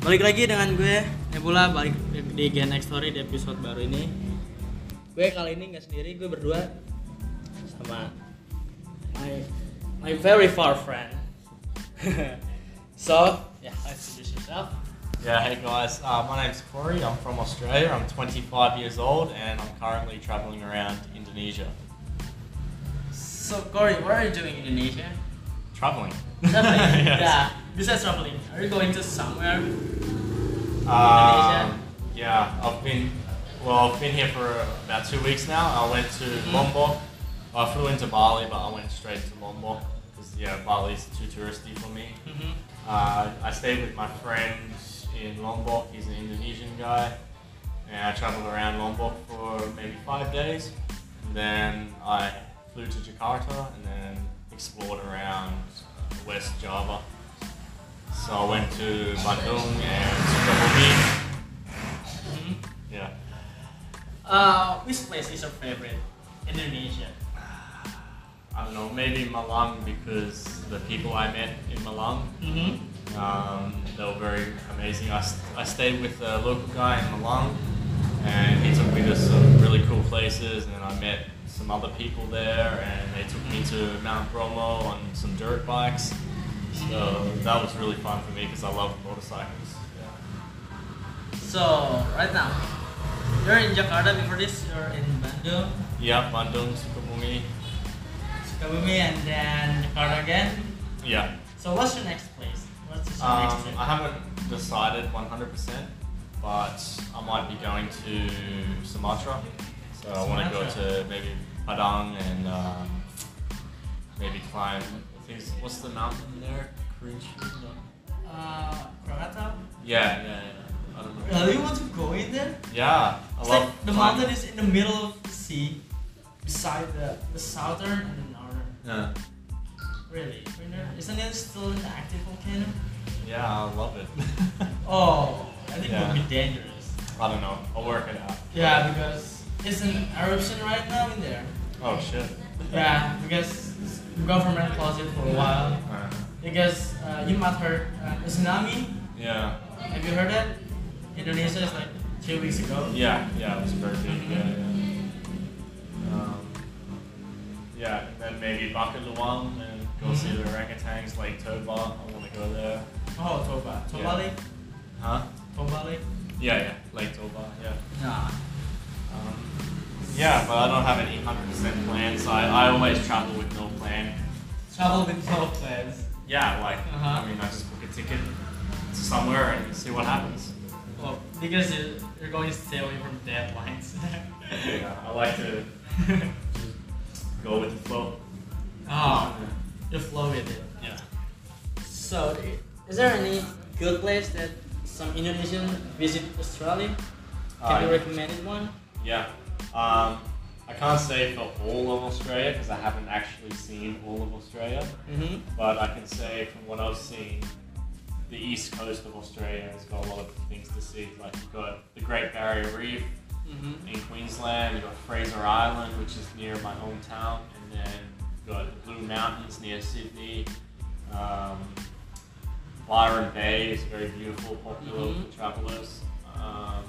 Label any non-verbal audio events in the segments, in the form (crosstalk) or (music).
Balik lagi dengan gue Nebula balik di Gen X Story di episode baru ini. Gue kali ini nggak sendiri, gue berdua sama my my very far friend. (laughs) so, yeah, introduce yourself. Yeah, hey guys, uh, my name's Corey. I'm from Australia. I'm 25 years old and I'm currently traveling around Indonesia. So, Corey, what are you doing in Indonesia? Traveling. Traveling. (laughs) Yes. Yeah. Besides traveling, are you going to somewhere? Um, yeah, I've been, well, I've been here for about two weeks now. I went to Mhm. Lombok. I flew into Bali, but I went straight to Lombok because, yeah, Bali's too touristy for me. Mhm. Uh, I stayed with my friend in Lombok. He's an Indonesian guy, and I traveled around Lombok for maybe five days. And then I flew to Jakarta and then explored around uh, West Java. So I went to Bandung and Sukabumi. Mhm. Yeah. Uh, which place is your favorite? in Indonesia. I don't know, maybe Malang because the people I met in Malang Mm-hmm. Um, they were very amazing. I, st- I stayed with a local guy in Malang, and he took me to some really cool places, and then I met some other people there, and they took me to Mount Bromo on some dirt bikes. So that was really fun for me because I love motorcycles. Yeah. So right now, you're in Jakarta. Before this, you're in Bandung, Yeah, Bandung, Sukabumi. Sukabumi, and then Jakarta again. Yeah. So what's your next place? What's your Um, next trip? I haven't decided 100%, but I might be going to Sumatra. So I want to go to maybe Padang and um, maybe climb. What's the mountain there? Kerinci? No. Uh, Krakatau. Yeah, yeah, yeah. I don't know. Really, you want to go in there? Yeah, I It's love like the climbing. mountain is in the middle of the sea, beside the the southern and the northern. Yeah. Really, Winter? Isn't it still an active volcano? yeah, I love it. (laughs) Oh, I think it would be dangerous. I don't know. I'll work it out. Yeah, because it's an eruption right now in there. Oh shit. Yeah, because government closed it for a while. Uh, Because uh, you might heard uh, the tsunami. yeah. Have you heard that? Indonesia is like two weeks ago. Yeah, yeah, it was very big. Mhm. Yeah, yeah. Um, yeah, then maybe Bukit Lawang and go see the orangutans, Lake Toba. I want to go there. Oh, Toba. Toba Yeah. Lake. Huh? Toba Lake. Yeah, yeah, Lake Toba. Yeah. Nah. Um, yeah, but I don't have any hundred percent plans. I, I always travel with no plan. Travel with no plans. Yeah, like Uh-huh. I mean, I just book a ticket to somewhere and see what happens. Well, because you- you're going to stay away from deadlines. (laughs) Yeah, I like to go with the flow. oh, you flow with it. Yeah. So, is there any good place that some Indonesian visit Australia? Can Uh, you recommend one? Yeah. Um, I can't say for all of Australia because I haven't actually seen all of Australia, Mm-hmm. but I can say from what I've seen, the east coast of Australia has got a lot of things to see. Like you've got the Great Barrier Reef Mm-hmm. in Queensland, you've got Fraser Island, which is near my hometown, and then you've got the Blue Mountains near Sydney. Um, Byron Bay is very beautiful, popular Mhm. for travellers. Um,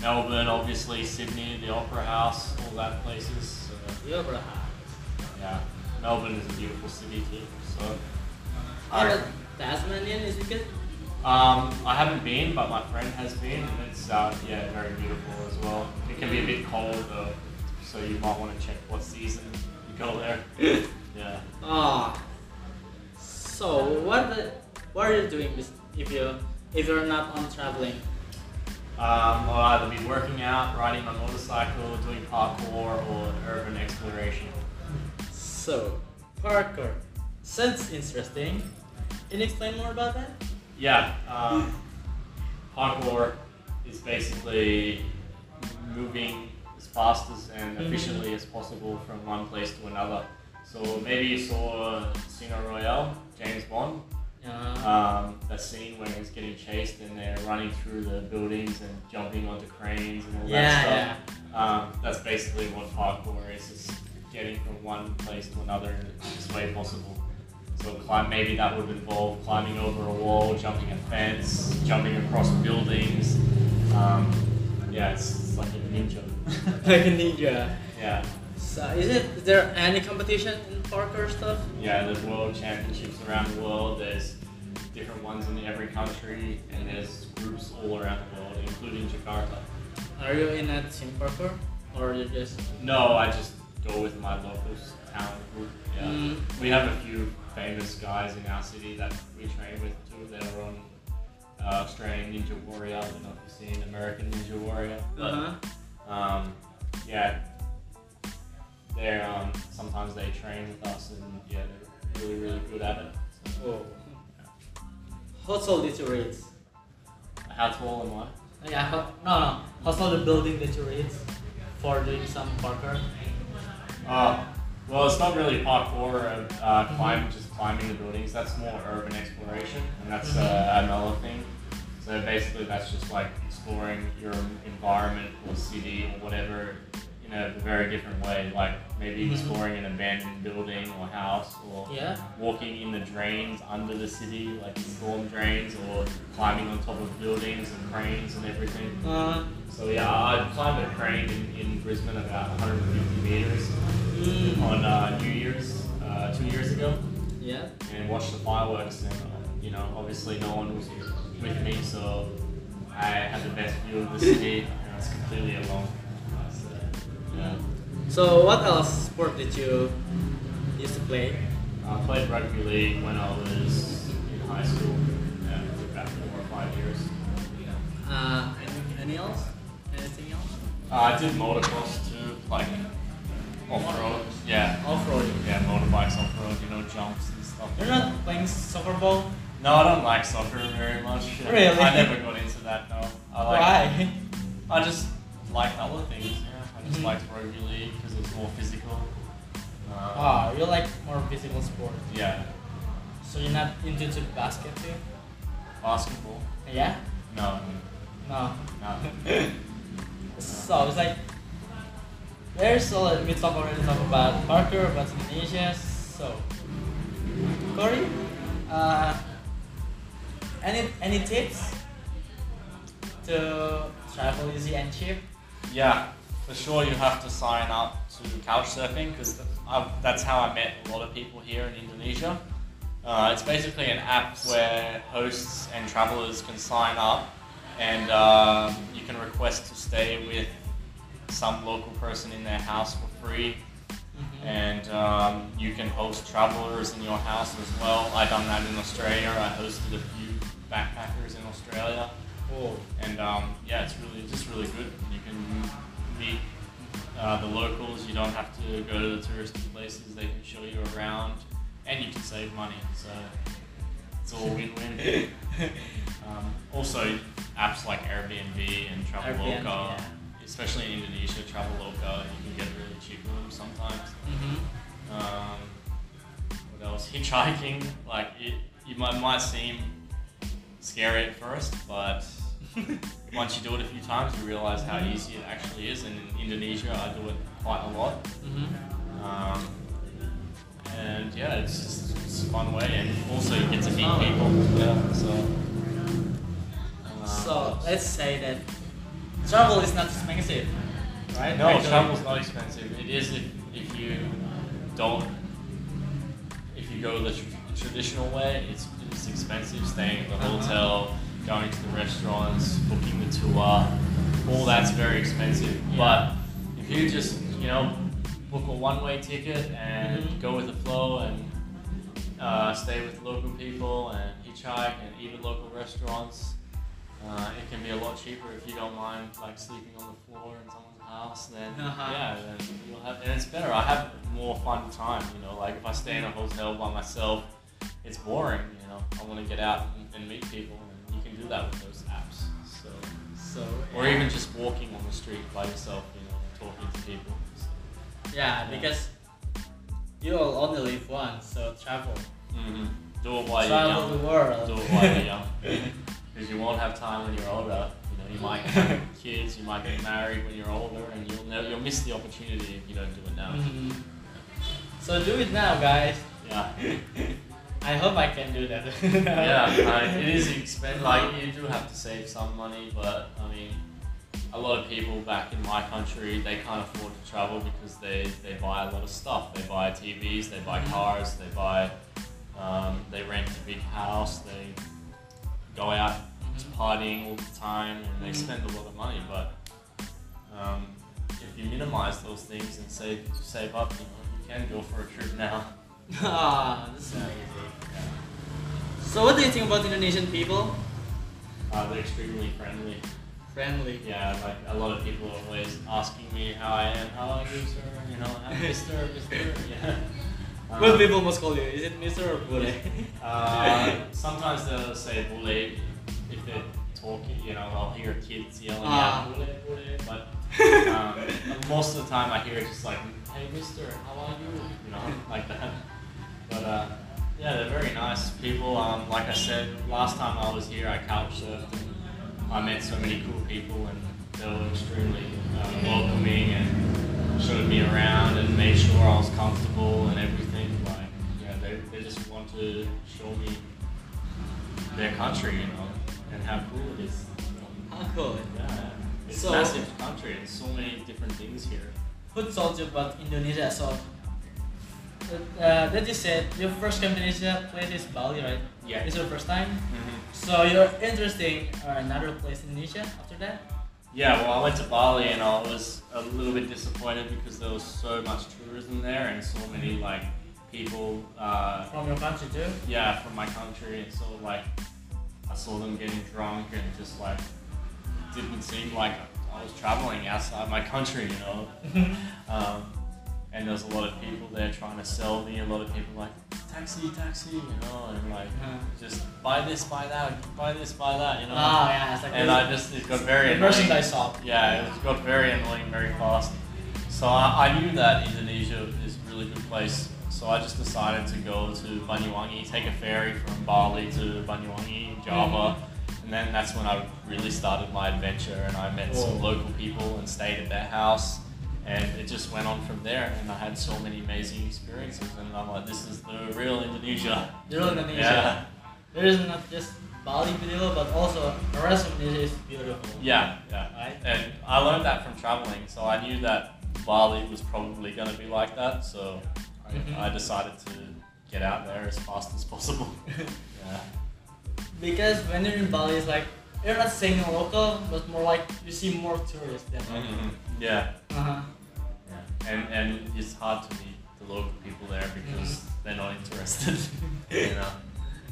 Melbourne, obviously, Sydney, the Opera House, all that places. So, Yeah, bro. yeah, Melbourne is a beautiful city too. So, but Tasmanian is it good? um, I haven't been, but my friend has been, and it's uh, yeah, very beautiful as well. It can be a bit cold though, so you might want to check what season you go there. (laughs) yeah. Ah. So what the, what are you doing if you if you're not on traveling? Um, I'll either be working out, riding my motorcycle, doing parkour, or urban exploration. So parkour sounds interesting. Can you explain more about that? Yeah, um, parkour is basically moving as fast as and Mhm. efficiently as possible from one place to another. So maybe you saw Casino Royale, James Bond, um, that scene where he's getting chased and they're running through the buildings and jumping onto cranes and all yeah, that stuff. yeah. Um, that's basically what parkour is, is getting from one place to another in the quickest way possible. So climb, maybe that would involve climbing over a wall, jumping a fence, jumping across buildings. Um, yeah, it's, it's like a ninja. (laughs) like a ninja. yeah, So is it is there any competition in parkour stuff? yeah. There's world championships around the world. There's different ones in every country, and there's groups all around the world, including Jakarta. Are you in a team parkour or you just? No, I just go with my local town group. Yeah. Mm. We have a few famous guys in our city that we train with too. They're on uh, Australian Ninja Warrior. I don't know if you've seen American Ninja Warrior, but Uh-huh. um, yeah, they're um, sometimes they train with us, and yeah, they're really really good at it. So, Whoa. How tall did you reach? how tall am I? Yeah, no, no. Tall the building that you reach for doing some parkour? Uh, well, it's not really parkour, uh, uh, climb, just climbing the buildings. That's more urban exploration, and that's uh, another thing. So basically, that's just like exploring your environment or city or whatever in a very different way. Like maybe Mhm. exploring an abandoned building or house, or Yeah. walking in the drains under the city, like storm drains, or climbing on top of buildings and cranes and everything. Uh, So yeah, I climbed a crane in, in Brisbane about 150 meters mm, on uh, New Year's uh, two years ago yeah. and watched the fireworks. And uh, you know, obviously no one was with me, so I had the best view of the (laughs) city, and I was completely alone. So, yeah. So what else sport did you used to play? I played rugby league when I was in high school, yeah, for about four or five years. Uh, any, else? Anything else? Uh, I did motocross too, like off road. Yeah, Off-road. yeah, motorbikes off road. You know, jumps and stuff. You're not playing soccer ball? No, I don't like soccer very much. Really? I never got into that. No, I like. Why? I just like other things. Yeah, just Mhm. liked rugby league because it's more physical. Um, Ah, you like more physical sport. Yeah, So you're not into basket too? basketball. Yeah? No, No. no. (laughs) So it's like very solid. We talk already talk about parkour, about Indonesia. So Corey, uh, any any tips to travel easy and cheap? Yeah, for sure you have to sign up to Couchsurfing because that's how I met a lot of people here in Indonesia. Uh, it's basically an app where hosts and travelers can sign up and um, you can request to stay with some local person in their house for free and um, you can host travelers in your house as well. I done that in Australia. I hosted a few backpackers in Australia Oh, and um, yeah, it's really just really good. You can meet uh, the locals. You don't have to go to the touristy places. They can show you around, and you can save money. So it's all (laughs) win-win. um, also, apps like Airbnb and Traveloka, yeah. especially in Indonesia, Traveloka, you can get really cheap rooms sometimes. mm-hmm. Um, what else? Hitchhiking, like it, you might, might seem scary at first, but (laughs) once you do it a few times, you realize how easy it actually is. And in Indonesia, I do it quite a lot. Mm-hmm. Um, and yeah, it's just it's a fun way, and also you get to meet Oh. people. Yeah, so. um, So let's say that travel is not expensive, right? No, Actually- travel's not expensive. It is if, if you don't, if you go the tr- traditional way, it's, it's expensive. Staying at the Uh-huh. hotel, going to the restaurants, booking the tour, all that's very expensive. Yeah. But if you just, you know, book a one-way ticket and Mhm. go with the flow and uh, stay with local people and hitchhike and eat at local restaurants, uh, it can be a lot cheaper if you don't mind like sleeping on the floor in someone's house. Then (laughs) Uh-huh. yeah, then you'll have, and it's better. I have more fun time. You know, like if I stay in a hotel by myself, it's boring. You know, I want to get out and, and meet people, and do that with those apps. So, So or even just walking on the street by yourself. You know, talking to people. So, yeah, because you will only live once, so travel. hmm Do it while you're travel young. the world. Do it while you're (laughs) young. Because you won't have time when you're older. You know, you might have (laughs) kids, you might get married when you're older, and you'll never, you'll miss the opportunity if you don't do it now. Mhm. So do it now, guys. Yeah. (laughs) I hope I can do that. (laughs) yeah, like, it is expensive. Like you do have to save some money, but I mean, a lot of people back in my country they can't afford to travel because they, they buy a lot of stuff. They buy TVs, they buy Mhm. cars, they buy um, they rent a big house, they go out Mhm. partying all the time, and they Mhm. spend a lot of money. But um, if you minimize those things and save save up, you know, you can go for a trip now. Ah, amazing. So, what do you think about Indonesian people? Uh, they're extremely friendly. Friendly. Yeah, like a lot of people are always asking me how I am, how are you, sir? You know, how (laughs) Mister, Mister. Yeah. Um, What people must call you? Is it Mr. or Bule? Uh, (laughs) sometimes they'll say bule if they're talking. You know, I'll hear kids yelling Ah. out bule bule, but (laughs) um, most of the time I hear it just like, hey Mister, how are you? You know, like that. But uh, yeah, they're very nice people. Um, like I said, last time I was here, I couch surfed and I met so many cool people, and they were extremely uh, welcoming and showed me around and made sure I was comfortable and everything. Like, yeah, they, they just want to show me their country, you know, and how cool it is. How cool. Yeah, it's So- a massive country. There's so many different things here. Who told you about Indonesia? So, uh, that you said your first came to Indonesia place is Bali, right? Yeah. It's your first time. Mhm. So you're interested in another place in Indonesia after that? Yeah, well, I went to Bali and I was a little bit disappointed because there was so much tourism there and so many like people, uh, From your country too? yeah, from my country. And so like I saw them getting drunk and just like didn't seem like I was traveling outside my country, you know. (laughs) Um, and there's a lot of people there trying to sell me. A lot of people like taxi, taxi, you know, and like Uh-huh. just buy this, buy that, buy this, buy that, you know. Ah, yeah, it's like and I just it got very the annoying. merchandise shop. Yeah, it got very annoying very fast. So I, I knew that Indonesia is a really good place. So I just decided to go to Banyuwangi, take a ferry from Bali to Banyuwangi, Java. And then that's when I really started my adventure and I met some local people and stayed at their house. And it just went on from there and I had so many amazing experiences and I'm like, this is the real Indonesia. The real Indonesia. There is not just Bali beautiful, but also the rest of Indonesia is beautiful. Yeah, yeah. Right? And I learned that from traveling, so I knew that Bali was probably going to be like that. So I, Mhm. I decided to get out there as fast as possible. (laughs) yeah. Because when you're in Bali, it's like you're not seeing a local, but more like you see more tourists than. Mhm. Yeah. Uh-huh. yeah. And and it's hard to meet the local people there because they're not interested. (laughs) you know,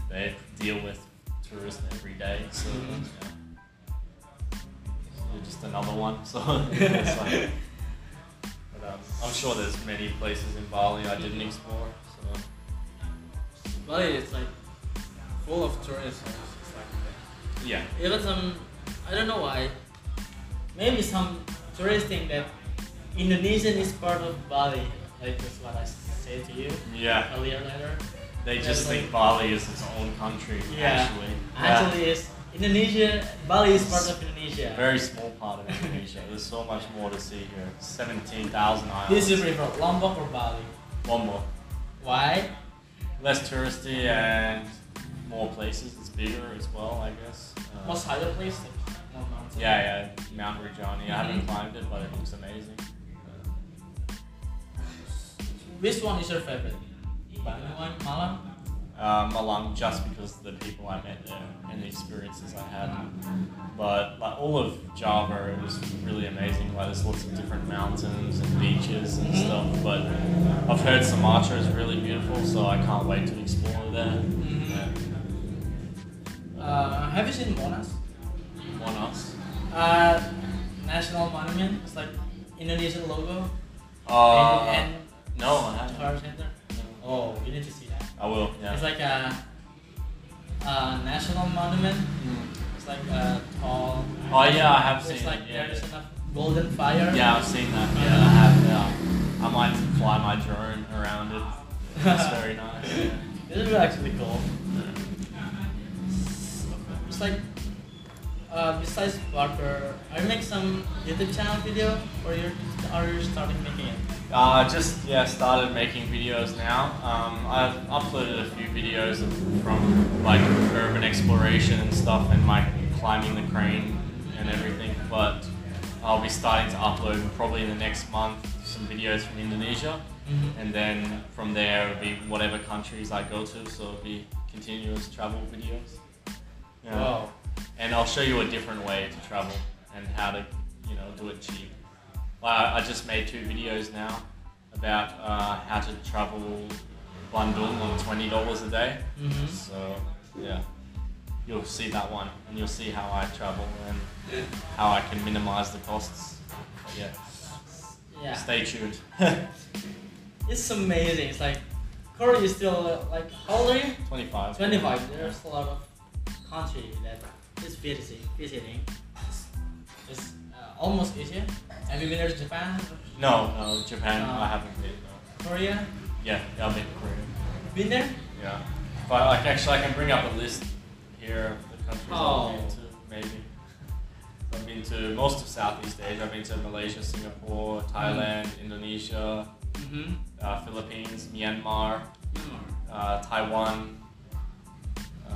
they deal with tourists every day, so Mhm. yeah. You're just another one. So (laughs) (laughs) it's like. But um, I'm sure there's many places in Bali I didn't explore. So. Bali is like full of tourists. Like Yeah. even some I don't know why. Maybe some tourists think that Indonesian is part of Bali. Like that's what I said to you Yeah. earlier later. They Yeah, just like- think Bali is its own country. Yeah. Actually. Actually, is Indonesia. Bali is part of Indonesia. Very small part of Indonesia. There's so much more to see here. Seventeen thousand islands. This is prefer Lombok or Bali? More. Why? Less touristy and more places. It's bigger as well, I guess. Uh, Most higher place, like yeah, yeah. Mount Rinjani. I haven't Mhm. climbed it, but it looks amazing. Which one is your favorite? Banyuwan, Malang? uh, Malang just because of the people I met there and the experiences I had. But like all of Java, it was really amazing. Like there's lots of different mountains and beaches and Mhm. stuff. But I've heard Sumatra is really beautiful, so I can't wait to explore there. Yeah. Uh, have you seen Monas? Monas. Uh, national monument. It's like Indonesian logo. Uh, and, and no, I haven't. Power Center. Oh, you need to see that. I will. Yeah. It's like a, a national monument. Mm. It's like a tall. Oh yeah, I have It's seen like it. Yeah. there's enough golden fire. Yeah, I've seen that. Yeah, I have. Yeah. I might fly my drone around it. It's very nice. Yeah. (laughs) This is actually cool. It's like, uh, besides barber, are you make some YouTube channel video, or you are you starting making it? Uh, just yeah, started making videos now. Um, I've uploaded a few videos from like urban exploration and stuff, and my climbing the crane and everything. But I'll be starting to upload probably in the next month some videos from Indonesia, Mm-hmm. and then from there it'll be whatever countries I go to. So it'll be continuous travel videos. Yeah. Wow. And I'll show you a different way to travel and how to, you know, do it cheap. I, I just made two videos now about uh, how to travel Bandung on twenty dollars a day. Mm-hmm. So yeah, you'll see that one, and you'll see how I travel and how I can minimize the costs. But yeah, Yeah. stay tuned. (laughs) It's amazing. It's like Corey is still uh, like how old are you? Twenty-five. 25. There's a lot of country that is visiting. Visiting. It's, it's uh, almost Asia. Have you been there to Japan? No, no, Japan. Uh, I haven't been. No. Korea? Yeah, yeah, I've been to Korea. Been there? Yeah, but like actually, I can bring up a list here of the countries Oh. I've been to. Maybe I've been to most of Southeast Asia. I've been to Malaysia, Singapore, Thailand, Indonesia, Mm-hmm. uh, Philippines, Myanmar, uh, Taiwan,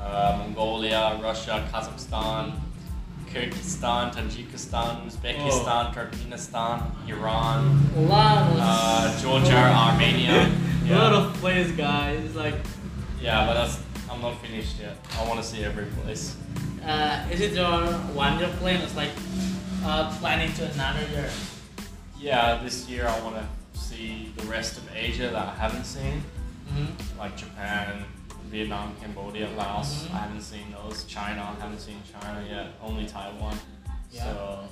uh, Mongolia, Russia, Kazakhstan, Kyrgyzstan, Tajikistan, Uzbekistan, Turkmenistan, Iran, uh, Georgia, Armenia. (laughs) A lot of places, guys. It's like, Yeah, but that's I'm not finished yet. I want to see every place. uh, is it your one year plan? It's like uh, planning to another year. Yeah, this year I want to see the rest of Asia that I haven't seen, Mm-hmm. like Japan, Vietnam, Cambodia, Laos. Mhm. I haven't seen those. China, I haven't seen China yet. Only Taiwan. Yeah. So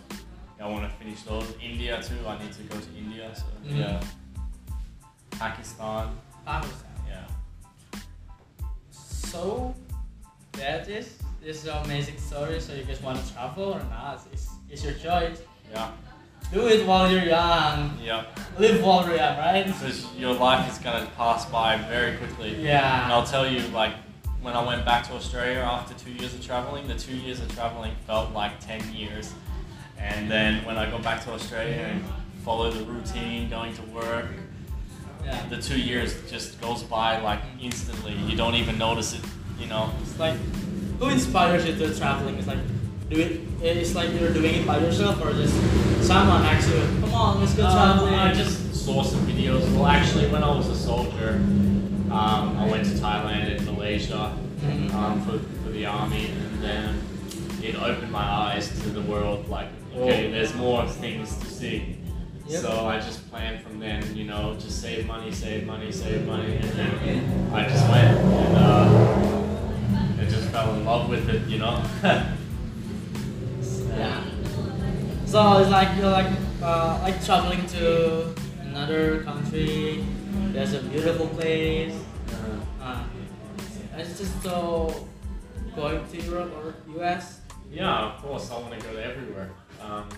yeah, I want to finish those. India too. I need to go to India. So Mhm. yeah. Pakistan. Pakistan. Yeah. So that is this is an amazing story. So you guys want to travel or not? It's, it's your choice. Yeah. Do it while you're young. Yeah. Live while you're young, right? Because your life is gonna pass by very quickly. Yeah. And I'll tell you, like, when I went back to Australia after two years of traveling, the two years of traveling felt like 10 years. And then when I got back to Australia and follow the routine, going to work, Yeah. the two years just goes by like instantly. You don't even notice it, you know? It's like who inspires you to traveling? It's like do it. It's like you're doing it by yourself or just someone you, come on, let's go Um, traveling. I just saw some videos. Well, actually, when I was a soldier, um, I went to Thailand and Malaysia um, for, for the army, and then it opened my eyes to the world. Like, okay, Oh. there's more things to see. Yep. So I just planned from then, you know, just save money, save money, save money, and then I just went and uh, I just fell in love with it, you know. (laughs) So it's like you're like uh, like traveling to another country. There's a beautiful place. Uh, it's just so going to Europe or US. Yeah, of course, I want to go to everywhere. Um,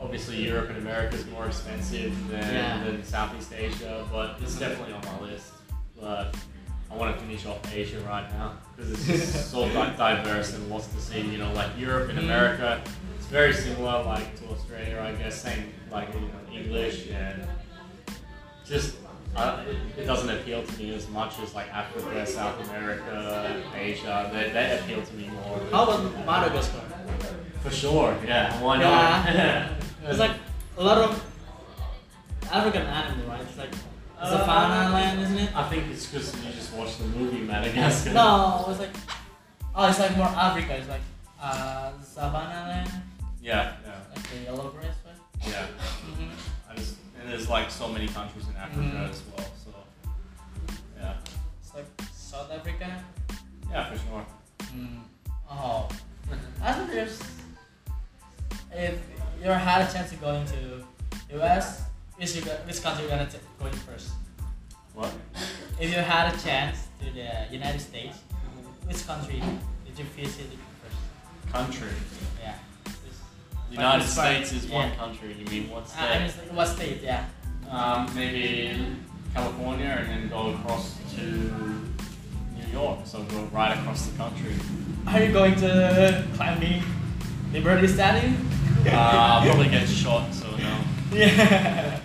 obviously, Europe and America is more expensive than, Yeah. than Southeast Asia, but it's definitely on my list. But I want to finish off Asia right now because it's just (laughs) so like diverse and lots to see. You know, like Europe and Mhm. America, it's very similar, like to Australia, I guess. Same, like you know, English and just. Uh, it, it doesn't appeal to me as much as like Africa, South America, Asia. They, they appeal to me more. How about Madagascar? For sure, yeah. Why not? Yeah. (laughs) It's like a lot of African animal, right? It's like Uh, savannah land, isn't it? I think it's because you just watched the movie Madagascar. No, it's like oh, it's like more Africa. It's like uh, savannah land, Yeah, yeah, like the yellow grass, right? yeah. Mm-hmm. I just, and there's like so many countries in Africa Mhm. as well, so yeah, It's like South Africa. yeah, for sure. Mm. Oh, (laughs) I think there's if you ever had a chance to go into US, which you which country you gonna t- States is one Yeah. country. You mean what Uh, I mean, state? what state? Yeah. Um, maybe California, and then go across to New York, so go right across the country. Are you going to climbing Liberty Statue? Uh, (laughs) I'll probably get shot, so no. Yeah.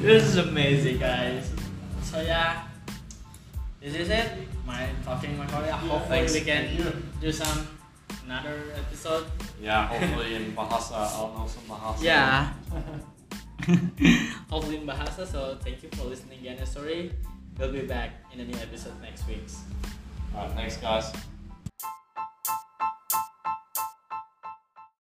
this is amazing, guys. So yeah, this is it. My talking my Korea. Hopefully thanks. we can do some another episode. Yeah, hopefully in Bahasa I'll know some Bahasa. Yeah. (laughs) Hopefully in Bahasa. So thank you for listening again. Sorry. We'll be back in a new episode next week. Alright, thanks guys.